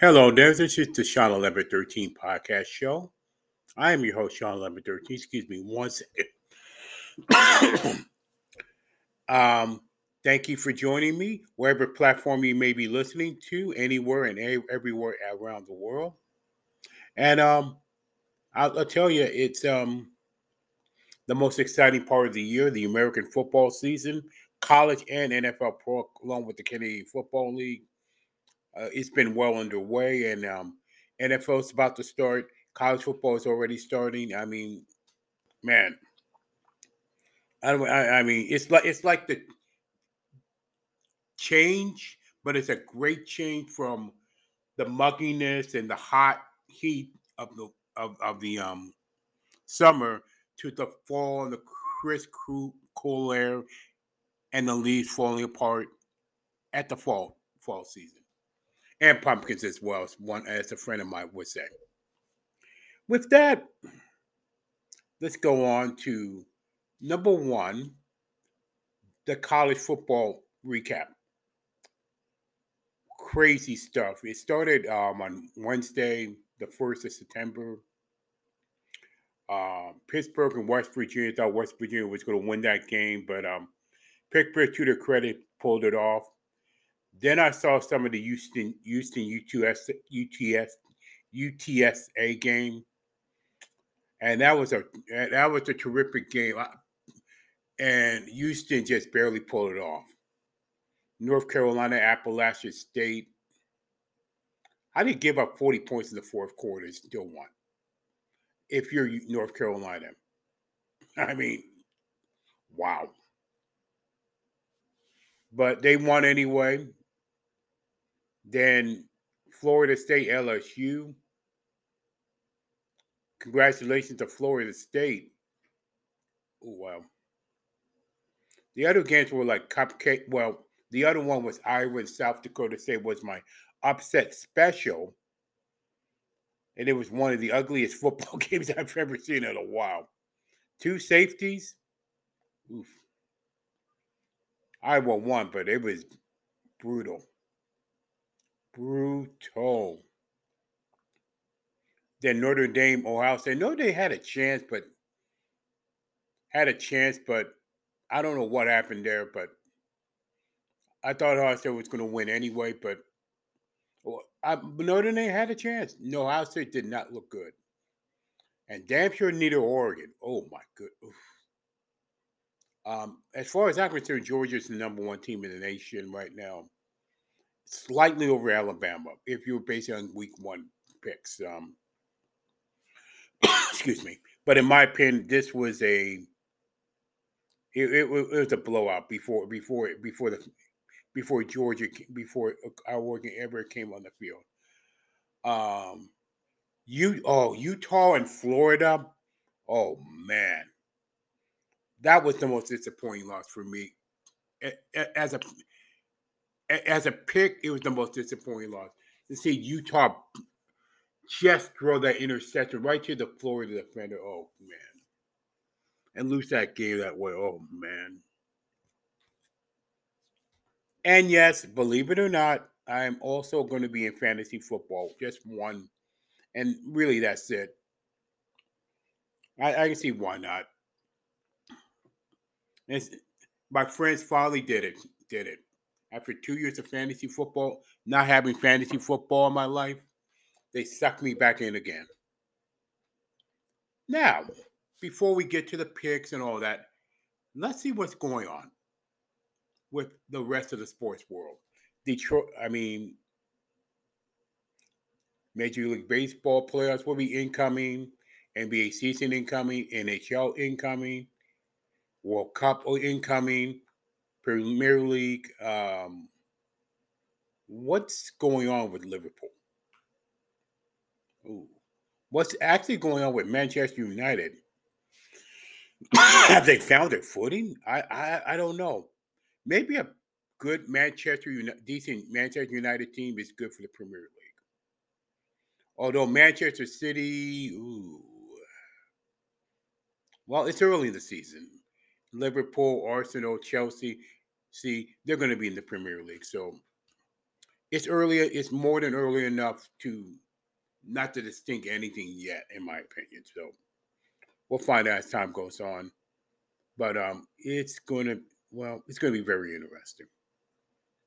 Hello there, this is the Sean 1113 podcast show. I am your host, Sean 1113. Excuse me one second. um, thank you for joining me, wherever platform you may be listening to, anywhere and everywhere around the world. And um, I'll, I'll tell you, it's um, the most exciting part of the year, the American football season, college and NFL pro, along with the Canadian Football League uh, it's been well underway, and um, NFL is about to start. College football is already starting. I mean, man, I, I, I mean, it's like it's like the change, but it's a great change from the mugginess and the hot heat of the of, of the um summer to the fall and the crisp cool, cool air and the leaves falling apart at the fall fall season and pumpkins as well, as one as a friend of mine would say. With that, let's go on to number one, the college football recap. Crazy stuff. It started um, on Wednesday, the first of September. Uh, Pittsburgh and West Virginia thought West Virginia was going to win that game, but um, Pittsburgh, to their credit, pulled it off. Then I saw some of the Houston Houston UTS UTS UTSA game, and that was a that was a terrific game. And Houston just barely pulled it off. North Carolina, Appalachian State. I didn't give up 40 points in the fourth quarter, and still won. If you're North Carolina, I mean, wow. But they won anyway. Then Florida State LSU. Congratulations to Florida State. Oh, wow. The other games were like cupcake. Well, the other one was Iowa and South Dakota State was my upset special. And it was one of the ugliest football games I've ever seen in a while. Two safeties. Oof. Iowa won, but it was brutal brutal. Then Notre Dame, Ohio State. No, they had a chance, but had a chance, but I don't know what happened there. But I thought Ohio State was going to win anyway. But I, Notre Dame had a chance. No, Ohio State did not look good, and damn sure neither Oregon. Oh my good. Um, as far as I'm concerned, Georgia's the number one team in the nation right now slightly over Alabama if you were based on week one picks. Um, excuse me. But in my opinion, this was a it, it, it, was a blowout before before before the before Georgia before our Oregon ever came on the field. Um, you oh Utah and Florida, oh man, that was the most disappointing loss for me. As a as a pick, it was the most disappointing loss. To see Utah just throw that interception right to the Florida defender. Oh man. And lose that game that way. Oh man. And yes, believe it or not, I'm also going to be in fantasy football. Just one. And really that's it. I, I can see why not. It's, my friends finally did it. Did it after two years of fantasy football, not having fantasy football in my life, they sucked me back in again. Now, before we get to the picks and all that, let's see what's going on with the rest of the sports world. Detroit, I mean, Major League Baseball playoffs will be incoming, NBA season incoming, NHL incoming, World Cup incoming, Premier League. Um, what's going on with Liverpool? Ooh. What's actually going on with Manchester United? Have they found their footing? I, I I don't know. Maybe a good Manchester United, decent Manchester United team is good for the Premier League. Although Manchester City, ooh, Well, it's early in the season. Liverpool, Arsenal, Chelsea, see, they're going to be in the Premier League. So it's earlier, it's more than early enough to not to distinct anything yet, in my opinion. So we'll find out as time goes on. But um, it's going to, well, it's going to be very interesting.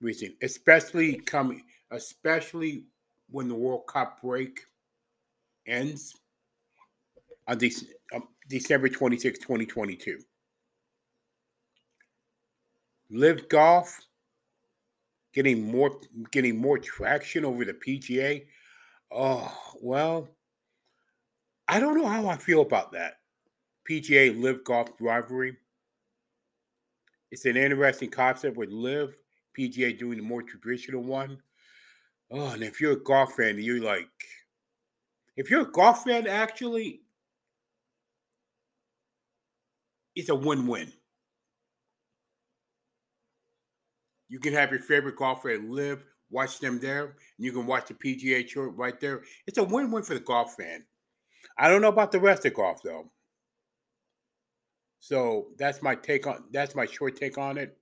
Recent, especially coming, especially when the World Cup break ends on um, December 26, 2022. LIV Golf getting more getting more traction over the PGA. Oh, well, I don't know how I feel about that. PGA LIV Golf rivalry. It's an interesting concept with LIV PGA doing the more traditional one. Oh, and if you're a golf fan, you're like, if you're a golf fan, actually, it's a win-win. You can have your favorite golfer live, watch them there, and you can watch the PGA Tour right there. It's a win-win for the golf fan. I don't know about the rest of golf though. So that's my take on that's my short take on it.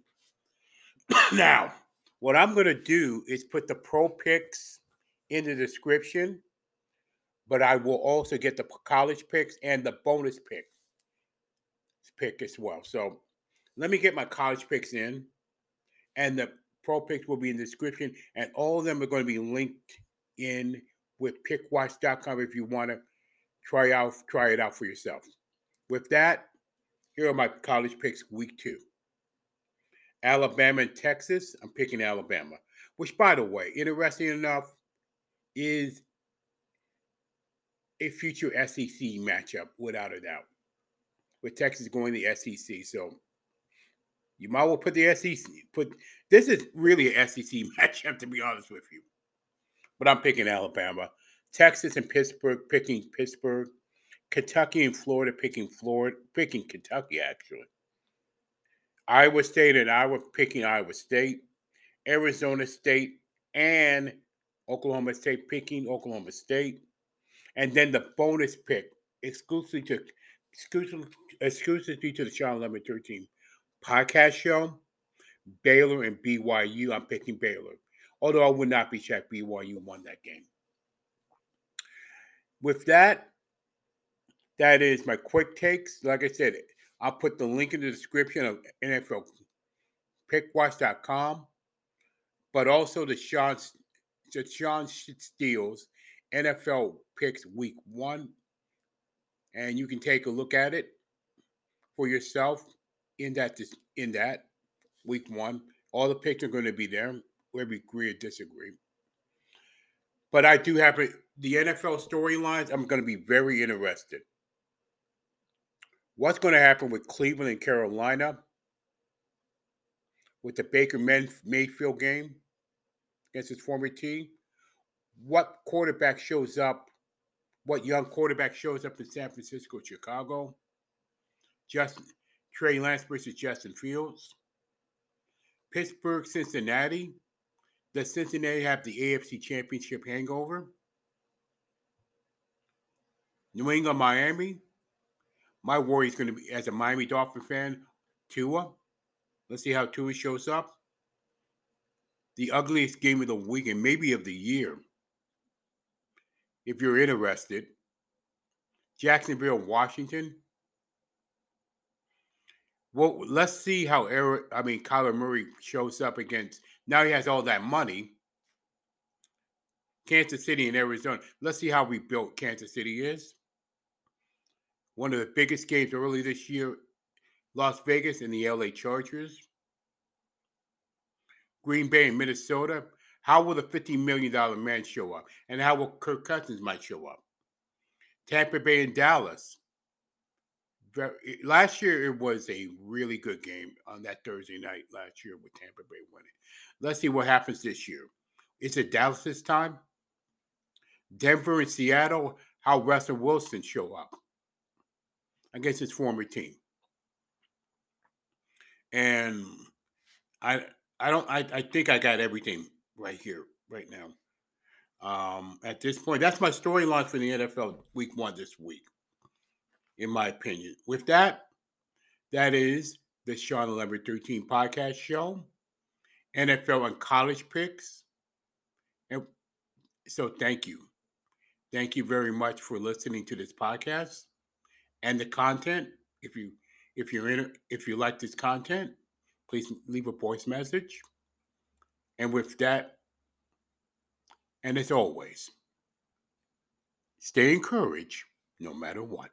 now, what I'm going to do is put the pro picks in the description, but I will also get the college picks and the bonus pick pick as well. So let me get my college picks in and the pro picks will be in the description, and all of them are going to be linked in with pickwatch.com if you want to try out try it out for yourself. With that, here are my college picks week two. Alabama and Texas. I'm picking Alabama, which by the way, interesting enough, is a future SEC matchup without a doubt. With Texas going to the SEC. So you might well put the SEC put this is really an SEC matchup to be honest with you. But I'm picking Alabama. Texas and Pittsburgh picking Pittsburgh. Kentucky and Florida picking Florida, picking Kentucky actually. Iowa State and Iowa picking Iowa State. Arizona State and Oklahoma State picking Oklahoma State. And then the bonus pick exclusively to exclusively, exclusively to the Sean Lemon 13 podcast show, Baylor and BYU. I'm picking Baylor. Although I would not be checked, BYU won that game. With that, that is my quick takes. Like I said, I'll put the link in the description of NFL pickwatch.com, but also the Sean the Sean Steele's NFL picks week one. And you can take a look at it for yourself in that in that week one. All the picks are going to be there, whether we agree or disagree. But I do have the NFL storylines. I'm going to be very interested. What's going to happen with Cleveland and Carolina with the Baker Mayfield game against his former team? What quarterback shows up? What young quarterback shows up in San Francisco, Chicago? Justin Trey Lance versus Justin Fields. Pittsburgh, Cincinnati. Does Cincinnati have the AFC Championship hangover? New England, Miami. My worry is going to be, as a Miami Dolphin fan, Tua. Let's see how Tua shows up. The ugliest game of the week and maybe of the year. If you're interested, Jacksonville, Washington. Well, let's see how Eric, I mean, Kyler Murray shows up against. Now he has all that money. Kansas City and Arizona. Let's see how rebuilt Kansas City is. One of the biggest games early this year, Las Vegas and the LA Chargers. Green Bay and Minnesota. How will the $50 million man show up? And how will Kirk Cousins might show up? Tampa Bay and Dallas eh, last year it was a really good game on that Thursday night last year with Tampa Bay winning. Let's see what happens this year. Is it Dallas this time? Denver and Seattle, how Russell Wilson show up against his former team. And I I don't I, I think I got everything right here, right now. Um, at this point, that's my storyline for the NFL week one this week. in my opinion. With that, that is the Sean 1113 podcast show, NFL and college picks. And so thank you. Thank you very much for listening to this podcast and the content. If you if you're in if you like this content, please leave a voice message. And with that, and as always, stay encouraged no matter what.